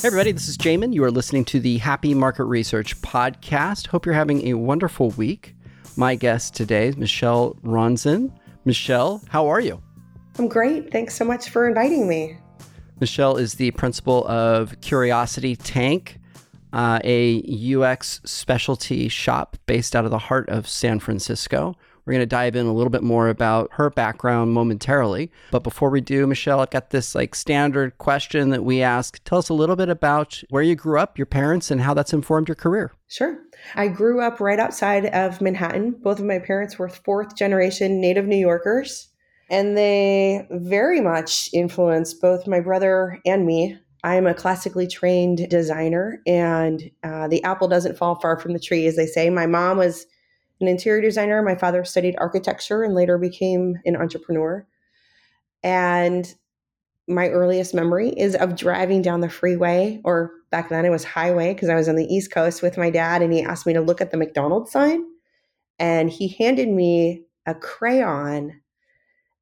Hey, everybody, this is Jamin. You are listening to the Happy Market Research Podcast. Hope you're having a wonderful week. My guest today is Michelle Ronsen. Michelle, how are you? I'm great. Thanks so much for inviting me. Michelle is the principal of Curiosity Tank, uh, a UX specialty shop based out of the heart of San Francisco. We're going to dive in a little bit more about her background momentarily. But before we do, Michelle, I've got this like standard question that we ask. Tell us a little bit about where you grew up, your parents, and how that's informed your career. Sure. I grew up right outside of Manhattan. Both of my parents were fourth generation native New Yorkers, and they very much influenced both my brother and me. I'm a classically trained designer, and uh, the apple doesn't fall far from the tree, as they say. My mom was an interior designer. My father studied architecture and later became an entrepreneur. And my earliest memory is of driving down the freeway, or back then it was highway because I was on the East Coast with my dad, and he asked me to look at the McDonald's sign. And he handed me a crayon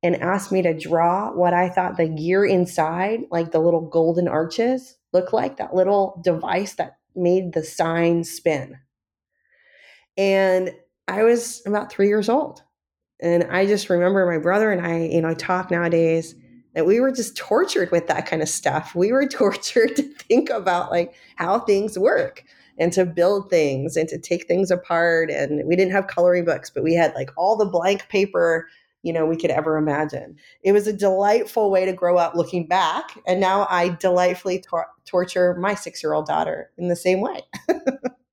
and asked me to draw what I thought the gear inside, like the little golden arches, looked like that little device that made the sign spin. And I was about three years old. And I just remember my brother and I, you know, talk nowadays that we were just tortured with that kind of stuff. We were tortured to think about like how things work and to build things and to take things apart. And we didn't have coloring books, but we had like all the blank paper, you know, we could ever imagine. It was a delightful way to grow up looking back. And now I delightfully tor- torture my six year old daughter in the same way.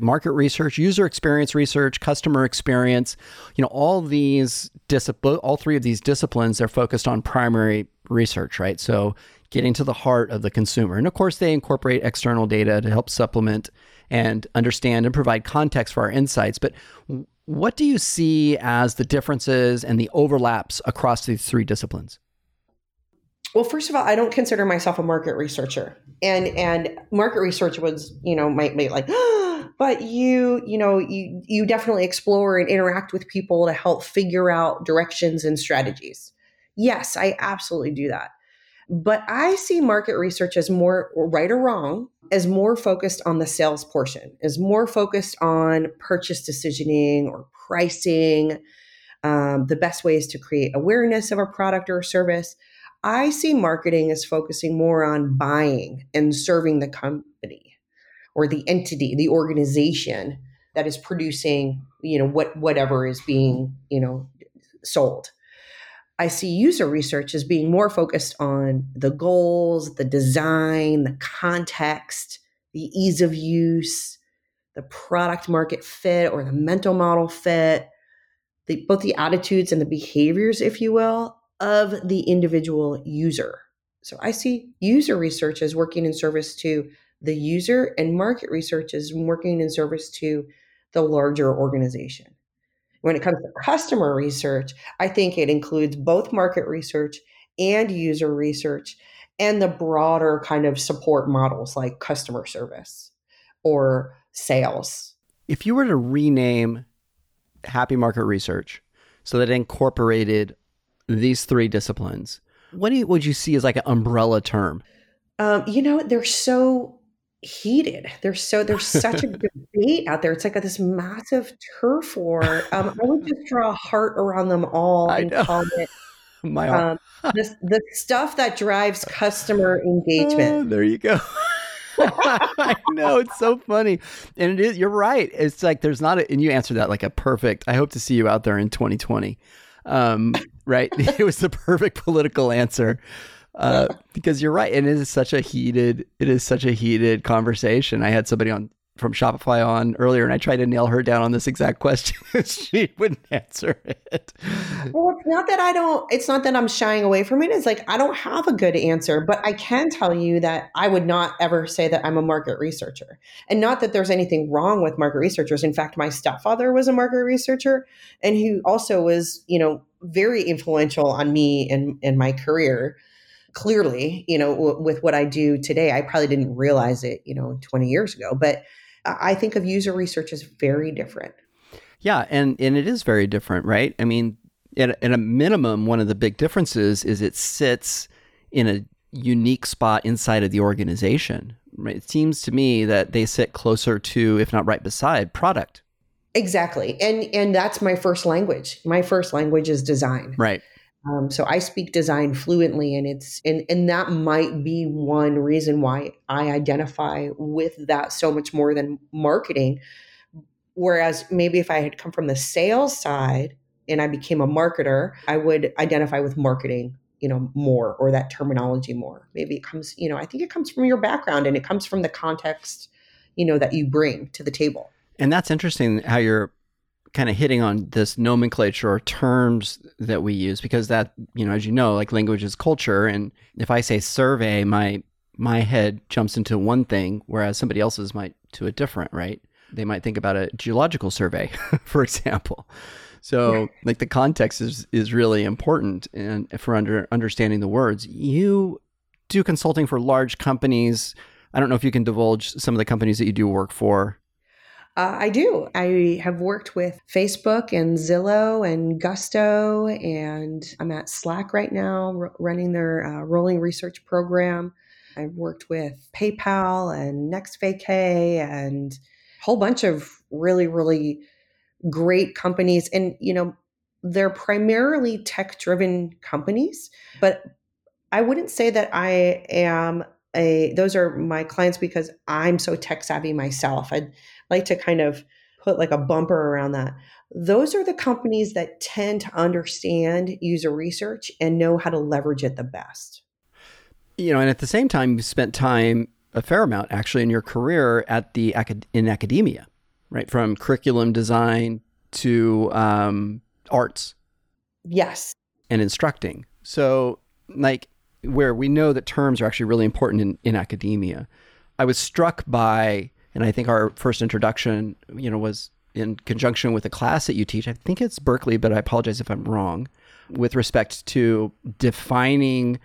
market research, user experience research, customer experience, you know, all these discipline, all three of these disciplines, they're focused on primary research, right? So getting to the heart of the consumer. And of course, they incorporate external data to help supplement and understand and provide context for our insights. But what do you see as the differences and the overlaps across these three disciplines? Well, first of all, I don't consider myself a market researcher. And and market research was, you know, might be like, but you you know you you definitely explore and interact with people to help figure out directions and strategies. Yes i absolutely do that. But i see market research as more right or wrong as more focused on the sales portion is more focused on purchase decisioning or pricing um, the best ways to create awareness of a product or service. I see marketing as focusing more on buying and serving the company or the entity, the organization that is producing, you know, what whatever is being, you know, sold. I see user research as being more focused on the goals, the design, the context, the ease of use, the product market fit or the mental model fit, the, both the attitudes and the behaviors, if you will, of the individual user. So I see user research as working in service to the user and market research is working in service to the larger organization. When it comes to customer research, I think it includes both market research and user research and the broader kind of support models like customer service or sales. If you were to rename Happy Market Research so that it incorporated these three disciplines, what you, would you see as like an umbrella term? Um, you know, they're so heated. There's so there's such a debate out there. It's like a, this massive turf war. Um, I would just draw a heart around them all and call it My um, the, the stuff that drives customer engagement. Uh, there you go. I know it's so funny, and it is. You're right. It's like there's not a, and you answered that like a perfect. I hope to see you out there in 2020. Um, right? it was the perfect political answer uh, because you're right. And it is such a heated, it is such a heated conversation. I had somebody on from Shopify on earlier, and I tried to nail her down on this exact question. she wouldn't answer it. Well, it's not that I don't. It's not that I'm shying away from it. It's like I don't have a good answer, but I can tell you that I would not ever say that I'm a market researcher, and not that there's anything wrong with market researchers. In fact, my stepfather was a market researcher, and he also was, you know, very influential on me and in my career clearly, you know, w- with what I do today, I probably didn't realize it, you know, 20 years ago. But I think of user research as very different. Yeah, and and it is very different, right? I mean, at, at a minimum, one of the big differences is it sits in a unique spot inside of the organization. Right? It seems to me that they sit closer to, if not right beside, product. Exactly, and and that's my first language. My first language is design. Right. Um, so I speak design fluently, and it's and and that might be one reason why I identify with that so much more than marketing. Whereas maybe if I had come from the sales side and I became a marketer, I would identify with marketing, you know, more or that terminology more. Maybe it comes, you know, I think it comes from your background and it comes from the context, you know, that you bring to the table. And that's interesting how you're kind of hitting on this nomenclature or terms that we use because that you know as you know like language is culture and if i say survey my my head jumps into one thing whereas somebody else's might to a different right? They might think about a geological survey for example. So like the context is is really important and for under understanding the words. You do consulting for large companies. I don't know if you can divulge some of the companies that you do work for uh, I do. I have worked with Facebook and Zillow and Gusto, and I'm at Slack right now r- running their uh, rolling research program. I've worked with PayPal and NextVacay and a whole bunch of really, really great companies. And, you know, they're primarily tech driven companies, but I wouldn't say that I am a, those are my clients because I'm so tech savvy myself. I'd like to kind of put like a bumper around that. Those are the companies that tend to understand user research and know how to leverage it the best. You know, and at the same time, you spent time a fair amount actually in your career at the in academia, right? From curriculum design to um, arts. Yes. And instructing. So, like, where we know that terms are actually really important in, in academia. I was struck by, and I think our first introduction, you know, was in conjunction with a class that you teach. I think it's Berkeley, but I apologize if I'm wrong, with respect to defining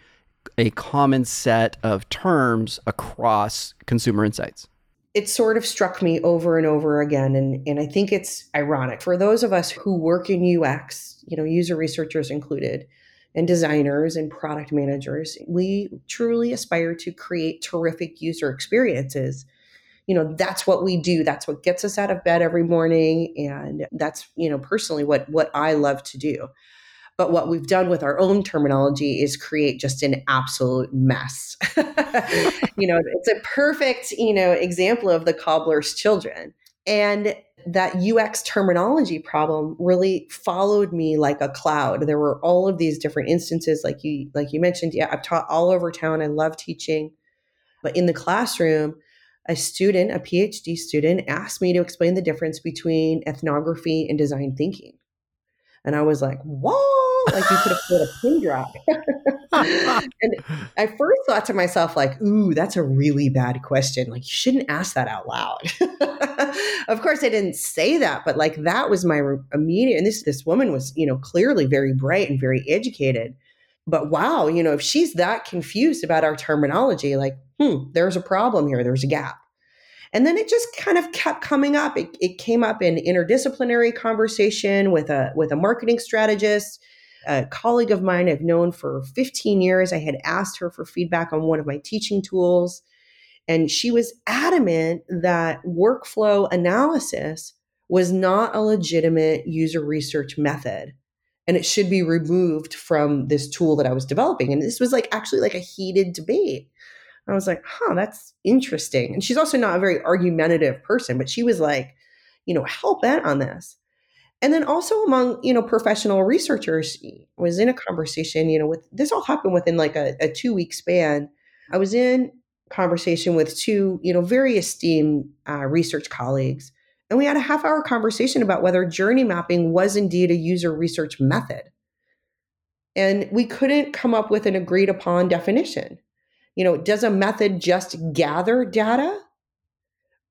a common set of terms across consumer insights. It sort of struck me over and over again. And, and I think it's ironic for those of us who work in UX, you know, user researchers included, and designers and product managers, we truly aspire to create terrific user experiences. You know, that's what we do. That's what gets us out of bed every morning. And that's, you know, personally what what I love to do. But what we've done with our own terminology is create just an absolute mess. you know, it's a perfect, you know, example of the cobbler's children. And that UX terminology problem really followed me like a cloud. There were all of these different instances, like you like you mentioned. Yeah, I've taught all over town. I love teaching, but in the classroom, a student, a PhD student, asked me to explain the difference between ethnography and design thinking, and I was like, whoa, like you could have put a pin drop. and I first thought to myself, like, ooh, that's a really bad question. Like, you shouldn't ask that out loud. of course, I didn't say that, but like that was my immediate. And this this woman was, you know, clearly very bright and very educated. But wow, you know, if she's that confused about our terminology, like, hmm, there's a problem here. There's a gap. And then it just kind of kept coming up. It, it came up in interdisciplinary conversation with a with a marketing strategist a colleague of mine I've known for 15 years. I had asked her for feedback on one of my teaching tools, and she was adamant that workflow analysis was not a legitimate user research method and it should be removed from this tool that I was developing. And this was like actually like a heated debate. I was like, huh, that's interesting. And she's also not a very argumentative person, but she was like, you know, hell bent on this. And then also among you know professional researchers was in a conversation you know with this all happened within like a, a two week span. I was in conversation with two you know very esteemed uh, research colleagues and we had a half hour conversation about whether journey mapping was indeed a user research method. And we couldn't come up with an agreed upon definition you know does a method just gather data?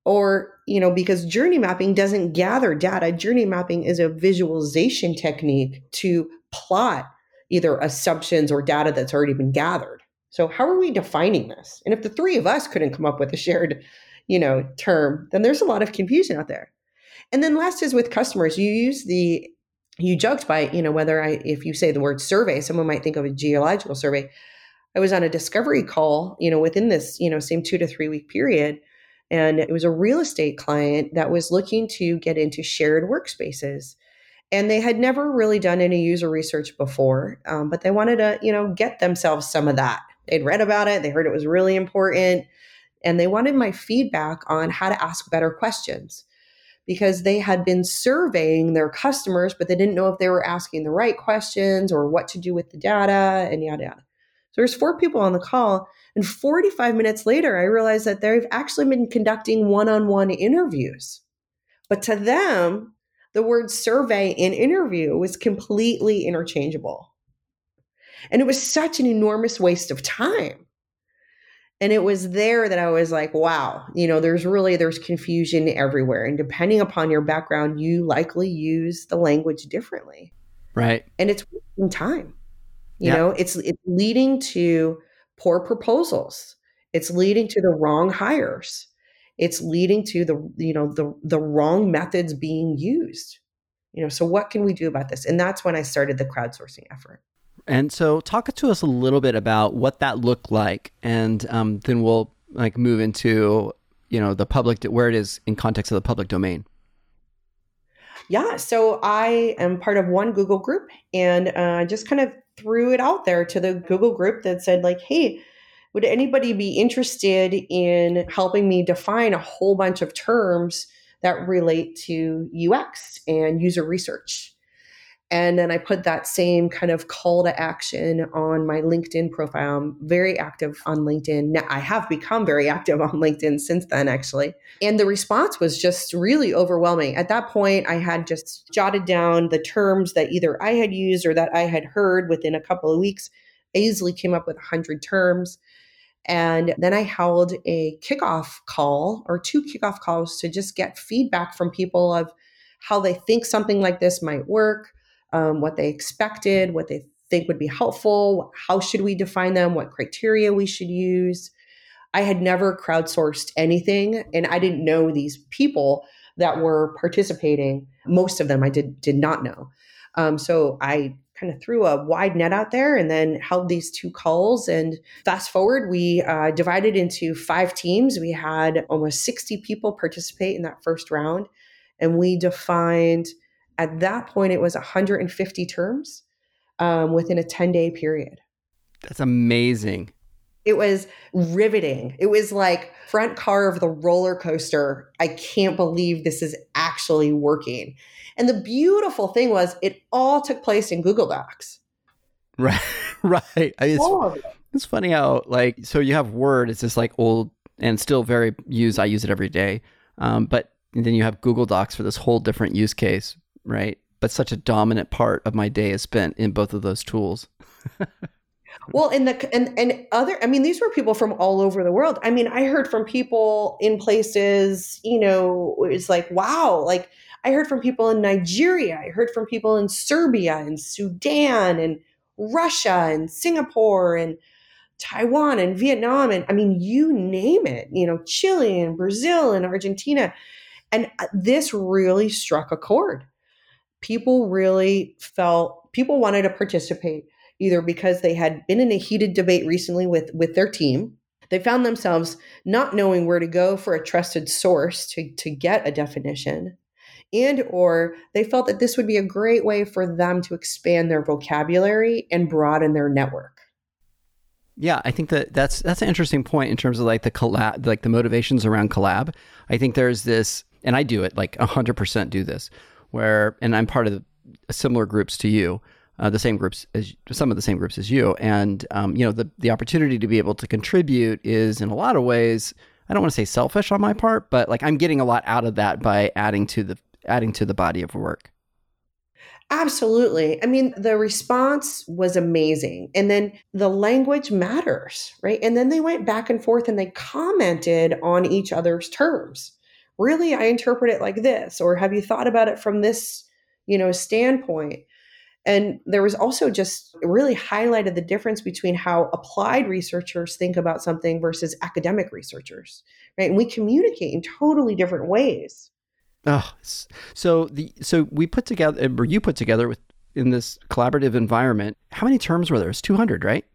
Or you know because journey mapping doesn't gather data. Journey mapping is a visualization technique to plot either assumptions or data that's already been gathered. So how are we defining this? And if the three of us couldn't come up with a shared you know term then there's a lot of confusion out there. And then last is with customers. You use the you joked by you know whether i if you say the word survey someone might think of a geological survey I was on a discovery call, you know, within this, you know, same two to three week period. And it was a real estate client that was looking to get into shared workspaces. And they had never really done any user research before, um, but they wanted to, you know, get themselves some of that. They'd read about it, they heard it was really important, and they wanted my feedback on how to ask better questions because they had been surveying their customers, but they didn't know if they were asking the right questions or what to do with the data and yada yada. So there's four people on the call. And 45 minutes later, I realized that they've actually been conducting one on one interviews. But to them, the word survey and interview was completely interchangeable. And it was such an enormous waste of time and it was there that i was like wow you know there's really there's confusion everywhere and depending upon your background you likely use the language differently right and it's in time you yeah. know it's it's leading to poor proposals. It's leading to the wrong hires. It's leading to the you know the the wrong methods being used. You know so what can we do about this? And that's when i started the crowdsourcing effort. And so, talk to us a little bit about what that looked like, and um, then we'll like move into you know the public where it is in context of the public domain. Yeah, so I am part of one Google group, and uh, just kind of threw it out there to the Google group that said like, "Hey, would anybody be interested in helping me define a whole bunch of terms that relate to UX and user research?" And then I put that same kind of call to action on my LinkedIn profile. I'm very active on LinkedIn. I have become very active on LinkedIn since then, actually. And the response was just really overwhelming. At that point, I had just jotted down the terms that either I had used or that I had heard within a couple of weeks. I easily came up with 100 terms. And then I held a kickoff call or two kickoff calls to just get feedback from people of how they think something like this might work um, what they expected, what they think would be helpful, how should we define them, what criteria we should use. I had never crowdsourced anything, and I didn't know these people that were participating. Most of them I did did not know. Um, so I kind of threw a wide net out there and then held these two calls. And fast forward, we uh, divided into five teams. We had almost 60 people participate in that first round. And we defined at that point, it was 150 terms um, within a 10 day period. That's amazing. It was riveting. It was like front car of the roller coaster. I can't believe this is actually working. And the beautiful thing was, it all took place in Google Docs. Right, right. It's, it's funny how like so you have Word. It's just like old and still very used. I use it every day. Um, but then you have Google Docs for this whole different use case right? But such a dominant part of my day is spent in both of those tools. well, and the and and other, I mean, these were people from all over the world. I mean, I heard from people in places, you know, it's like wow, like I heard from people in Nigeria, I heard from people in Serbia and Sudan and Russia and Singapore and Taiwan and Vietnam and I mean you name it, you know, Chile and Brazil and Argentina. And uh, this really struck a chord people really felt people wanted to participate either because they had been in a heated debate recently with with their team. They found themselves not knowing where to go for a trusted source to, to get a definition and or they felt that this would be a great way for them to expand their vocabulary and broaden their network. Yeah i think that that's that's an interesting point in terms of like the collab like the motivations around collab. I think there's this and i do it like 100% do this where, and I'm part of similar groups to you, uh, the same groups as some of the same groups as you, and um, you know the the opportunity to be able to contribute is in a lot of ways. I don't want to say selfish on my part, but like I'm getting a lot out of that by adding to the adding to the body of work. Absolutely. I mean, the response was amazing. And then the language matters, right? And then they went back and forth and they commented on each other's terms really i interpret it like this or have you thought about it from this you know standpoint? And there was also just really highlighted the difference between how applied researchers think about something versus academic researchers right? And we communicate in totally different ways. Oh so the so we put together or you put together with in this collaborative environment how many terms were there? It's 200 right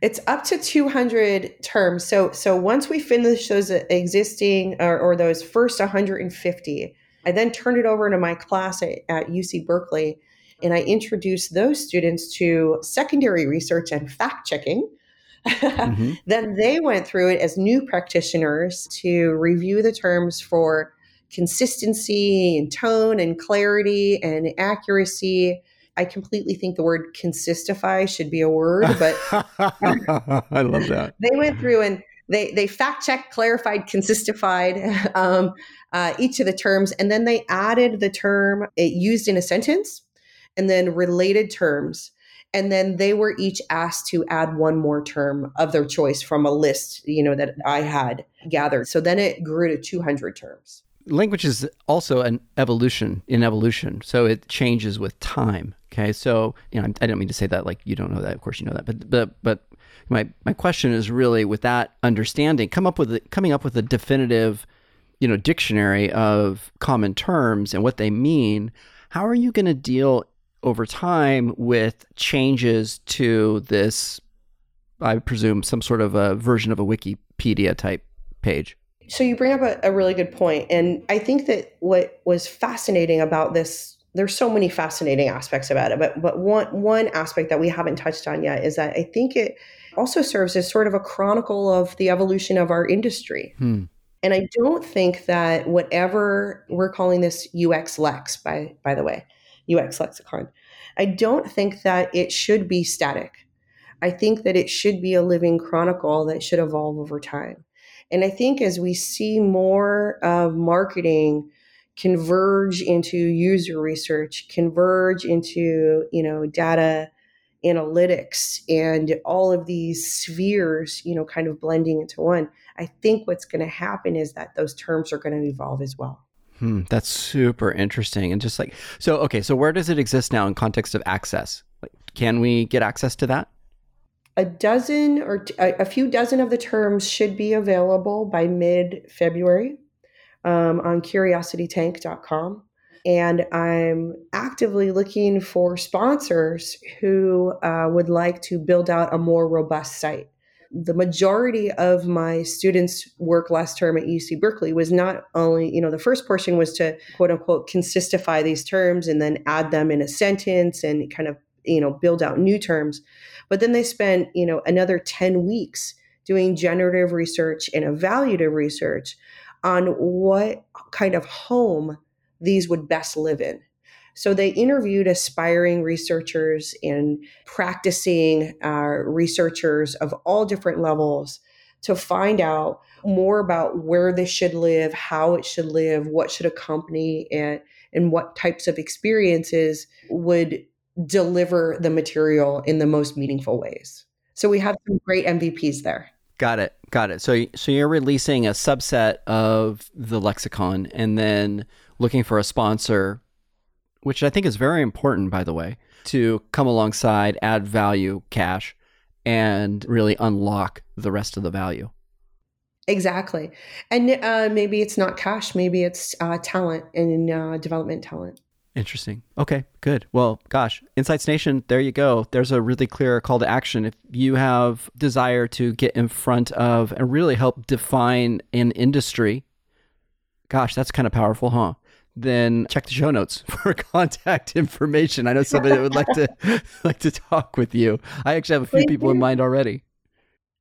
It's up to 200 terms. So so once we finish those existing or, or those first 150, I then turned it over to my class at, at UC Berkeley and I introduced those students to secondary research and fact checking. mm-hmm. Then they went through it as new practitioners to review the terms for consistency and tone and clarity and accuracy. I completely think the word consistify should be a word, but I love that. They went through and they they fact checked, clarified, consistified um, uh, each of the terms, and then they added the term it used in a sentence, and then related terms, and then they were each asked to add one more term of their choice from a list, you know, that I had gathered. So then it grew to 200 terms language is also an evolution in evolution. So it changes with time okay? So you know i don't mean to say that like you don't know that of course you know that but but but my my question is really with that understanding come up with a, coming up with a definitive you know dictionary of common terms and what they mean how are you going to deal over time with changes to this i presume some sort of a version of a wikipedia type page so you bring up a, a really good point, and I think that what was fascinating about this there's so many fascinating aspects about it, but but one one aspect that we haven't touched on yet is that I think it also serves as sort of a chronicle of the evolution of our industry. Hmm. And I don't think that whatever we're calling this UX Lex, by by the way, UX lexicon, I don't think that it should be static. I think that it should be a living chronicle that should evolve over time. And I think as we see more of marketing converge into user research, converge into, you know, data analytics and all of these spheres, you know, kind of blending into one, I think what's going to happen is that those terms are going to evolve as well. Hmm, that's super interesting. And just like, so, okay, so where does it exist now in context of access? Like, can we get access to that? A dozen or t- a, few dozen of the terms should be available by mid February um, on curiositytank.com. And I'm actively looking for sponsors who uh, would like to build out a more robust site. The majority of my students' work last term at UC Berkeley was not only, you know, the first portion was to quote unquote consistify these terms and then add them in a sentence and kind of, you know, build out new terms but then they spent, you know, another 10 weeks doing generative research and evaluative research on what kind of home these would best live in. So they interviewed aspiring researchers and practicing uh, researchers of all different levels to find out more about where this should live, how it should live, what should accompany it, and what types of experiences would deliver the material in the most meaningful ways. So we have some great MVPs there. Got it. Got it. So so you're releasing a subset of the lexicon and then looking for a sponsor which I think is very important by the way to come alongside, add value, cash and really unlock the rest of the value. Exactly. And uh, maybe it's not cash, maybe it's uh, talent and uh, development talent. Interesting. Okay, good. Well, gosh, Insights Nation, there you go. There's a really clear call to action. If you have desire to get in front of and really help define an industry, gosh, that's kind of powerful, huh? Then check the show notes for contact information. I know somebody that would like to like to talk with you. I actually have a few people in mind already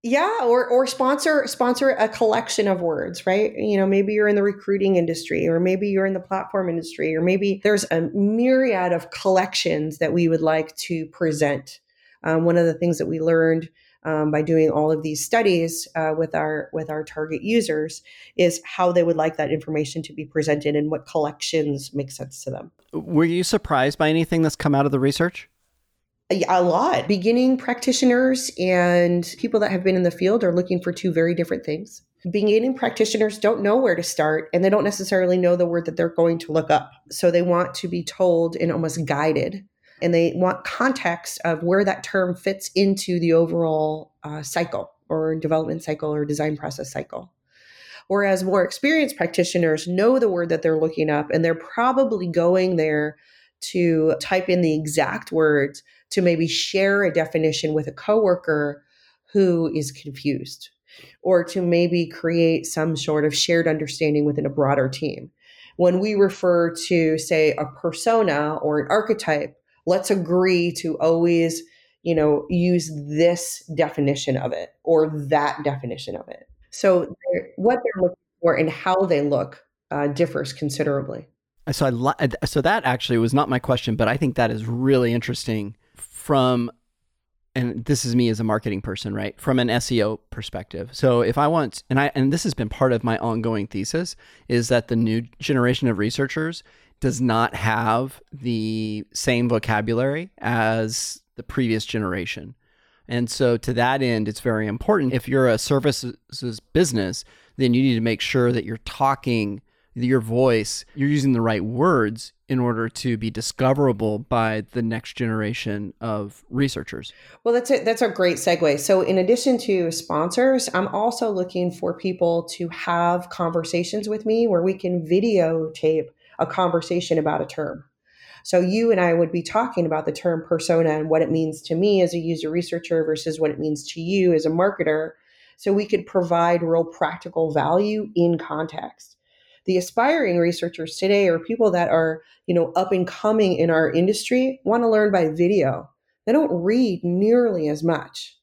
yeah or or sponsor sponsor a collection of words right? You know maybe you're in the recruiting industry or maybe you're in the platform industry or maybe there's a myriad of collections that we would like to present. Um, one of the things that we learned um, by doing all of these studies uh, with our with our target users is how they would like that information to be presented and what collections make sense to them. Were you surprised by anything that's come out of the research a lot. Beginning practitioners and people that have been in the field are looking for two very different things. Beginning practitioners don't know where to start and they don't necessarily know the word that they're going to look up. So they want to be told and almost guided. And they want context of where that term fits into the overall uh, cycle or development cycle or design process cycle. Whereas more experienced practitioners know the word that they're looking up and they're probably going there to type in the exact words to maybe share a definition with a coworker who is confused or to maybe create some sort of shared understanding within a broader team. When we refer to, say, a persona or an archetype, let's agree to always, you know, use this definition of it or that definition of it. So what they're looking for and how they look uh, differs considerably. So I uh, so that actually was not my question, but I think that is really interesting from and this is me as a marketing person, right? From an SEO perspective. So if I want and I and this has been part of my ongoing thesis is that the new generation of researchers does not have the same vocabulary as the previous generation. And so to that end it's very important if you're a services business, then you need to make sure that you're talking your voice, you're using the right words in order to be discoverable by the next generation of researchers. Well, that's a, that's a great segue. So, in addition to sponsors, I'm also looking for people to have conversations with me where we can videotape a conversation about a term. So, you and I would be talking about the term persona and what it means to me as a user researcher versus what it means to you as a marketer. So, we could provide real practical value in context the aspiring researchers today or people that are you know up and coming in our industry want to learn by video. They don't read nearly as much.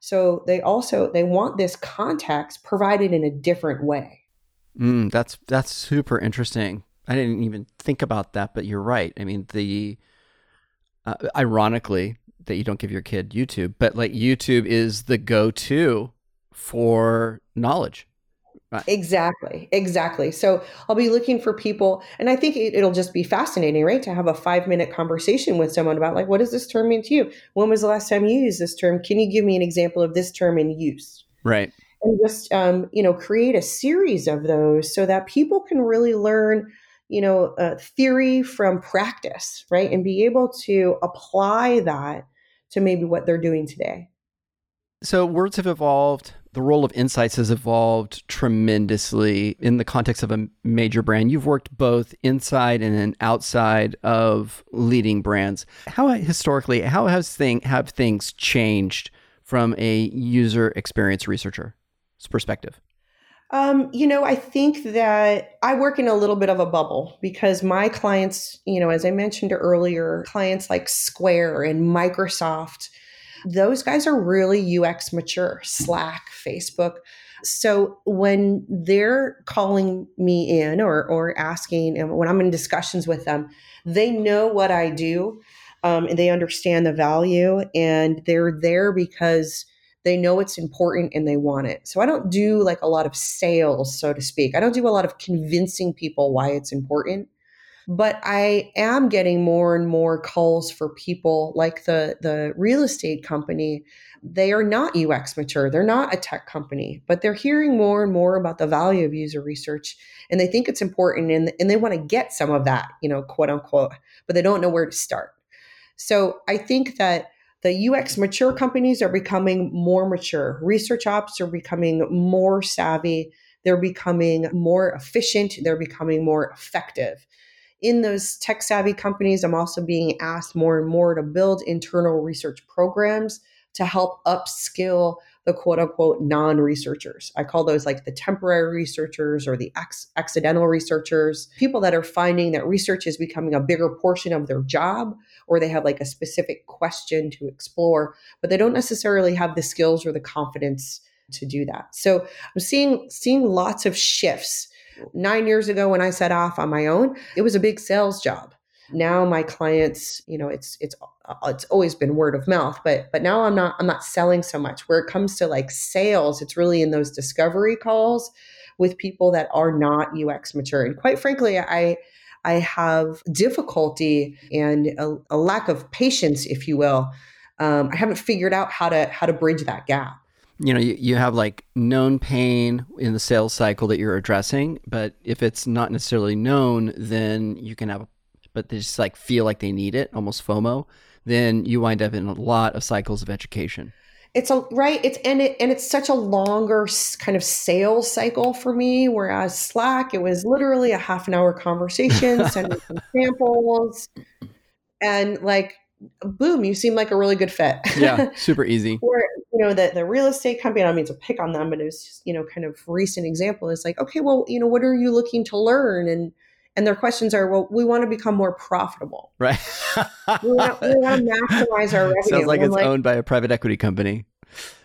So they also they want this context provided in a different way. Mm, that's that's super interesting. I didn't even think about that but you're right. I mean the uh, ironically that you don't give your kid youtube but like youtube is the go-to for knowledge Right. Exactly. Exactly. So I'll be looking for people, and I think it, will just be fascinating, right? To have a five minute conversation with someone about, like, what does this term mean to you? When was the last time you used this term? Can you give me an example of this term in use? Right. And just, um, you know, create a series of those so that people can really learn, you know, uh, theory from practice, right? And be able to apply that to maybe what they're doing today. So words have evolved the role of insights has evolved tremendously in the context of a major brand. You've worked both inside and outside of leading brands. How historically, how has thing have things changed from a user experience researcher's perspective? Um, you know, I think that I work in a little bit of a bubble because my clients, you know, as I mentioned earlier, clients like Square and Microsoft those guys are really UX mature, Slack, Facebook. So when they're calling me in or, or asking, and when I'm in discussions with them, they know what I do um, and they understand the value and they're there because they know it's important and they want it. So I don't do like a lot of sales, so to speak. I don't do a lot of convincing people why it's important. But I am getting more and more calls for people like the the real estate company. They are not UX mature. They're not a tech company, but they're hearing more and more about the value of user research and they think it's important and, and they want to get some of that, you know, quote unquote, but they don't know where to start. So I think that the UX mature companies are becoming more mature. Research ops are becoming more savvy. They're becoming more efficient. They're becoming more effective in those tech savvy companies, I'm also being asked more and more to build internal research programs to help upskill the quote unquote non researchers. I call those like the temporary researchers or the accidental researchers, people that are finding that research is becoming a bigger portion of their job or they have like a specific question to explore, but they don't necessarily have the skills or the confidence to do that. So I'm seeing seeing lots of shifts Nine years ago, when I set off on my own, it was a big sales job. Now my clients, you know, it's it's uh, it's always been word of mouth, but but now I'm not I'm not selling so much. Where it comes to like sales, it's really in those discovery calls with people that are not UX mature. And quite frankly, I I have difficulty and a, a lack of patience, if you will. Um, I haven't figured out how to how to bridge that gap you know, you, you have like known pain in the sales cycle that you're addressing, but if it's not necessarily known, then you can have, but they just like feel like they need it, almost FOMO, then you wind up in a lot of cycles of education. It's a right. It's and it and it's such a longer kind of sales cycle for me. Whereas Slack, it was literally a half an hour conversation, sending some samples, and like boom, you seem like a really good fit. yeah, super easy. or you know, the, the real estate company, I don't mean to pick on them, but it was just, you know, kind of recent example It's like, okay, well, you know, what are you looking to learn? And and their questions are, well, we want to become more profitable. Right. we, want, we want to maximize our revenue. Sounds like it's like, owned by a private equity company.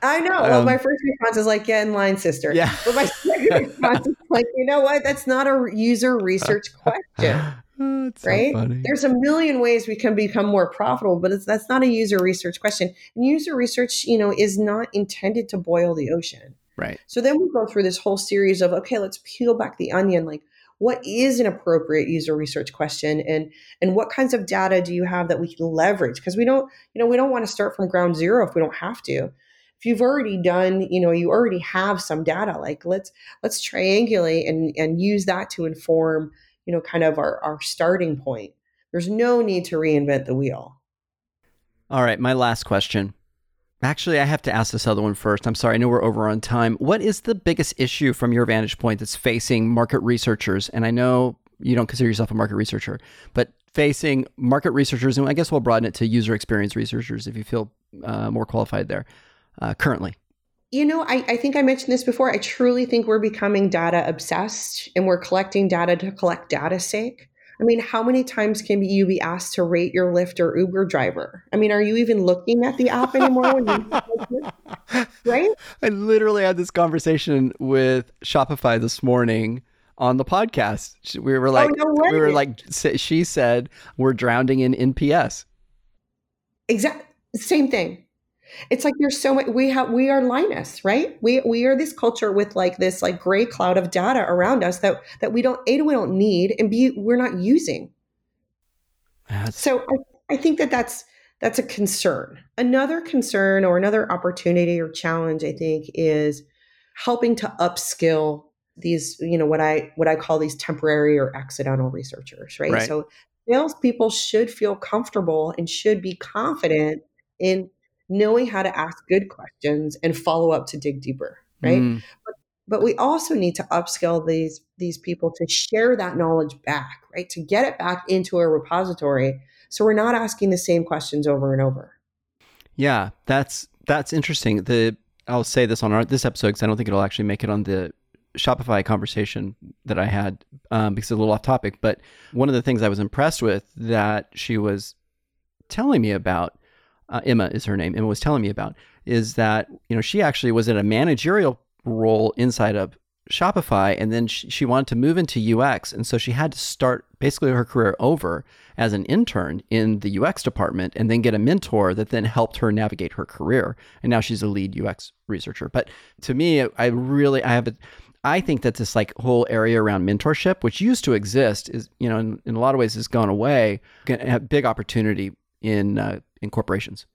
I know. Um, well, my first response is like, get in line, sister. Yeah. But my second response is like, you know what? That's not a user research question. Oh, right? So There's a million ways we can become more profitable, but it's that's not a user research question. And user research, you know, is not intended to boil the ocean. Right. So then we go through this whole series of okay, let's peel back the onion. Like, what is an appropriate user research question, and and what kinds of data do you have that we can leverage? Because we don't, you know, we don't want to start from ground zero if we don't have to if you've already done you know you already have some data like let's let's triangulate and and use that to inform you know kind of our our starting point. There's no need to reinvent the wheel. All right my last question. Actually i have to ask this other one first. I'm sorry i know we're over on time. What is the biggest issue from your vantage point that's facing market researchers? And i know you don't consider yourself a market researcher but facing market researchers and i guess we'll broaden it to user experience researchers if you feel uh, more qualified there uh, currently? You know, I, I think I mentioned this before. I truly think we're becoming data obsessed and we're collecting data to collect data's sake. I mean, how many times can you be asked to rate your Lyft or Uber driver? I mean, are you even looking at the app anymore? You, right? I literally had this conversation with Shopify this morning on the podcast. We were oh, like, oh, no we were like, she said, we're drowning in NPS. Exactly. Same thing. It's like there's so much we have we are Linus, right? We we are this culture with like this like gray cloud of data around us that that we don't A we don't need and B we're not using. That's... So I, I think that that's that's a concern. Another concern or another opportunity or challenge I think is helping to upskill these, you know, what I what I call these temporary or accidental researchers, right? right. So salespeople should feel comfortable and should be confident in knowing how to ask good questions and follow up to dig deeper, right? Mm. But, but we also need to upskill these these people to share that knowledge back, right? To get it back into a repository so we're not asking the same questions over and over. Yeah, that's that's interesting. The I'll say this on our, this episode because I don't think it'll actually make it on the Shopify conversation that I had um, because it's a little off topic. But one of the things I was impressed with that she was telling me about uh, Emma is her name, Emma was telling me about, is that, you know, she actually was in a managerial role inside of Shopify and then she, she wanted to move into UX. And so she had to start basically her career over as an intern in the UX department and then get a mentor that then helped her navigate her career. And now she's a lead UX researcher. But to me, I really, I have a, I think that this like whole area around mentorship, which used to exist, is you know in, in a lot of ways has gone away. Going to have big opportunity in uh, in corporations.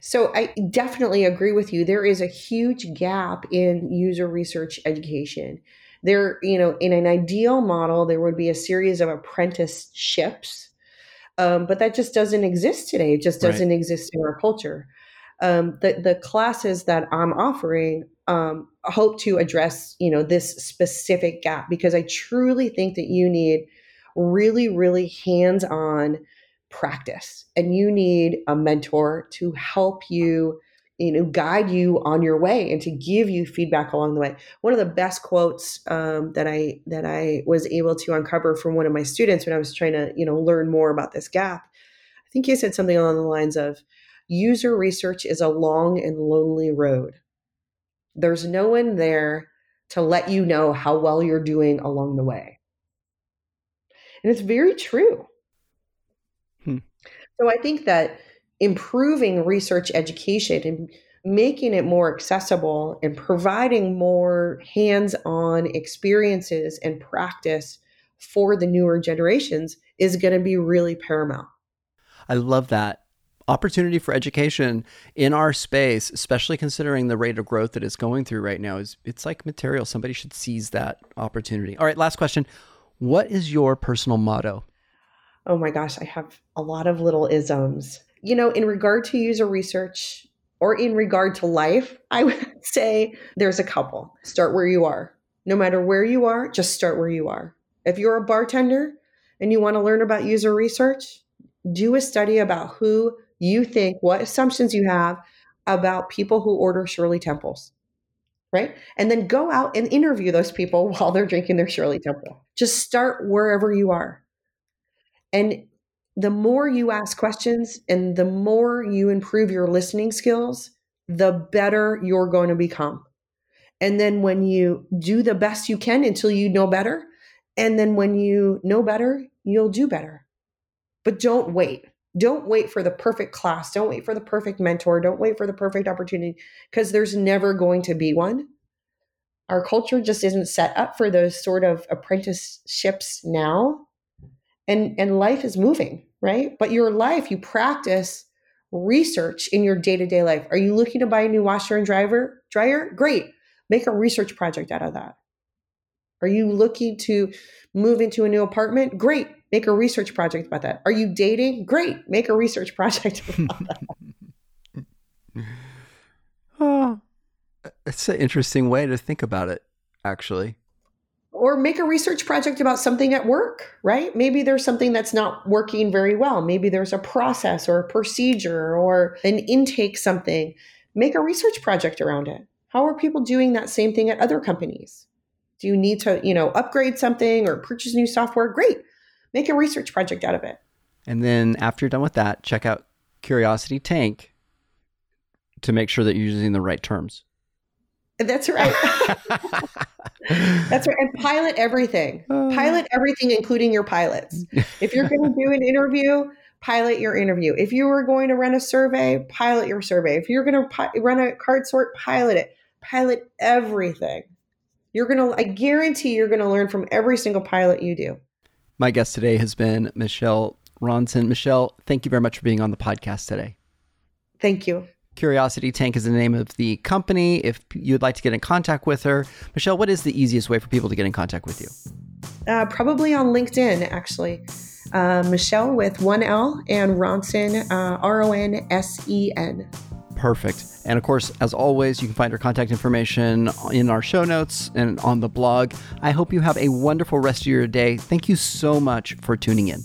So I definitely agree with you. There is a huge gap in user research education. There, you know, in an ideal model, there would be a series of apprenticeships, um, but that just doesn't exist today. It just doesn't right. exist in our culture. Um, the the classes that I'm offering um, hope to address, you know, this specific gap because I truly think that you need really, really hands on practice and you need a mentor to help you you know guide you on your way and to give you feedback along the way. One of the best quotes um, that i that i was able to uncover from one of my students when i was trying to you know learn more about this gap i think he said something along the lines of user research is a long and lonely road. There's no one there to let you know how well you're doing along the way. And it's very true so I think that improving research education and making it more accessible and providing more hands on experiences and practice for the newer generations is going to be really paramount. I love that. Opportunity for education in our space, especially considering the rate of growth that it's going through right now, is it's like material. Somebody should seize that opportunity. All right, last question. What is your personal motto? Oh my gosh, I have a lot of little isms. You know, in regard to user research or in regard to life, I would say there's a couple. Start where you are. No matter where you are, just start where you are. If you're a bartender and you want to learn about user research, do a study about who you think, what assumptions you have, about people who order Shirley Temples, right? And then go out and interview those people while they're drinking their Shirley Temple. Just start wherever you are. And the more you ask questions and the more you improve your listening skills, the better you're going to become. And then when you do the best you can until you know better, and then when you know better, you'll do better. But don't wait. Don't wait for the perfect class. Don't wait for the perfect mentor. Don't wait for the perfect opportunity because there's never going to be one. Our culture just isn't set up for those sort of apprenticeships now. And and life is moving, right? But your life, you practice research in your day-to-day life. Are you looking to buy a new washer and dryer? Dryer? Great. Make a research project out of that. Are you looking to move into a new apartment? Great. Make a research project about that. Are you dating? Great. Make a research project about that. oh, it's an interesting way to think about it, actually. Or make a research project about something at work, right? Maybe there's something that's not working very well. Maybe there's a process or a procedure or an intake something. Make a research project around it. How are people doing that same thing at other companies? Do you need to, you know, upgrade something or purchase new software? Great. Make a research project out of it. And then after you're done with that, check out Curiosity Tank to make sure that you're using the right terms. That's right. That's right. And pilot everything. Pilot everything, including your pilots. If you're going to do an interview, pilot your interview. If you were going to run a survey, pilot your survey. If you're going to pi- run a card sort, pilot it. Pilot everything. You're going to, I guarantee you're going to learn from every single pilot you do. My guest today has been Michele Ronsen. Michele, thank you very much for being on the podcast today. Thank you. Curiosity Tank is the name of the company. If you'd like to get in contact with her, Michele, what is the easiest way for people to get in contact with you? Uh, probably on LinkedIn, actually. Uh, Michele with one L and Ronsen, uh, R O N S E N. Perfect. And of course, as always, you can find our contact information in our show notes and on the blog. I hope you have a wonderful rest of your day. Thank you so much for tuning in.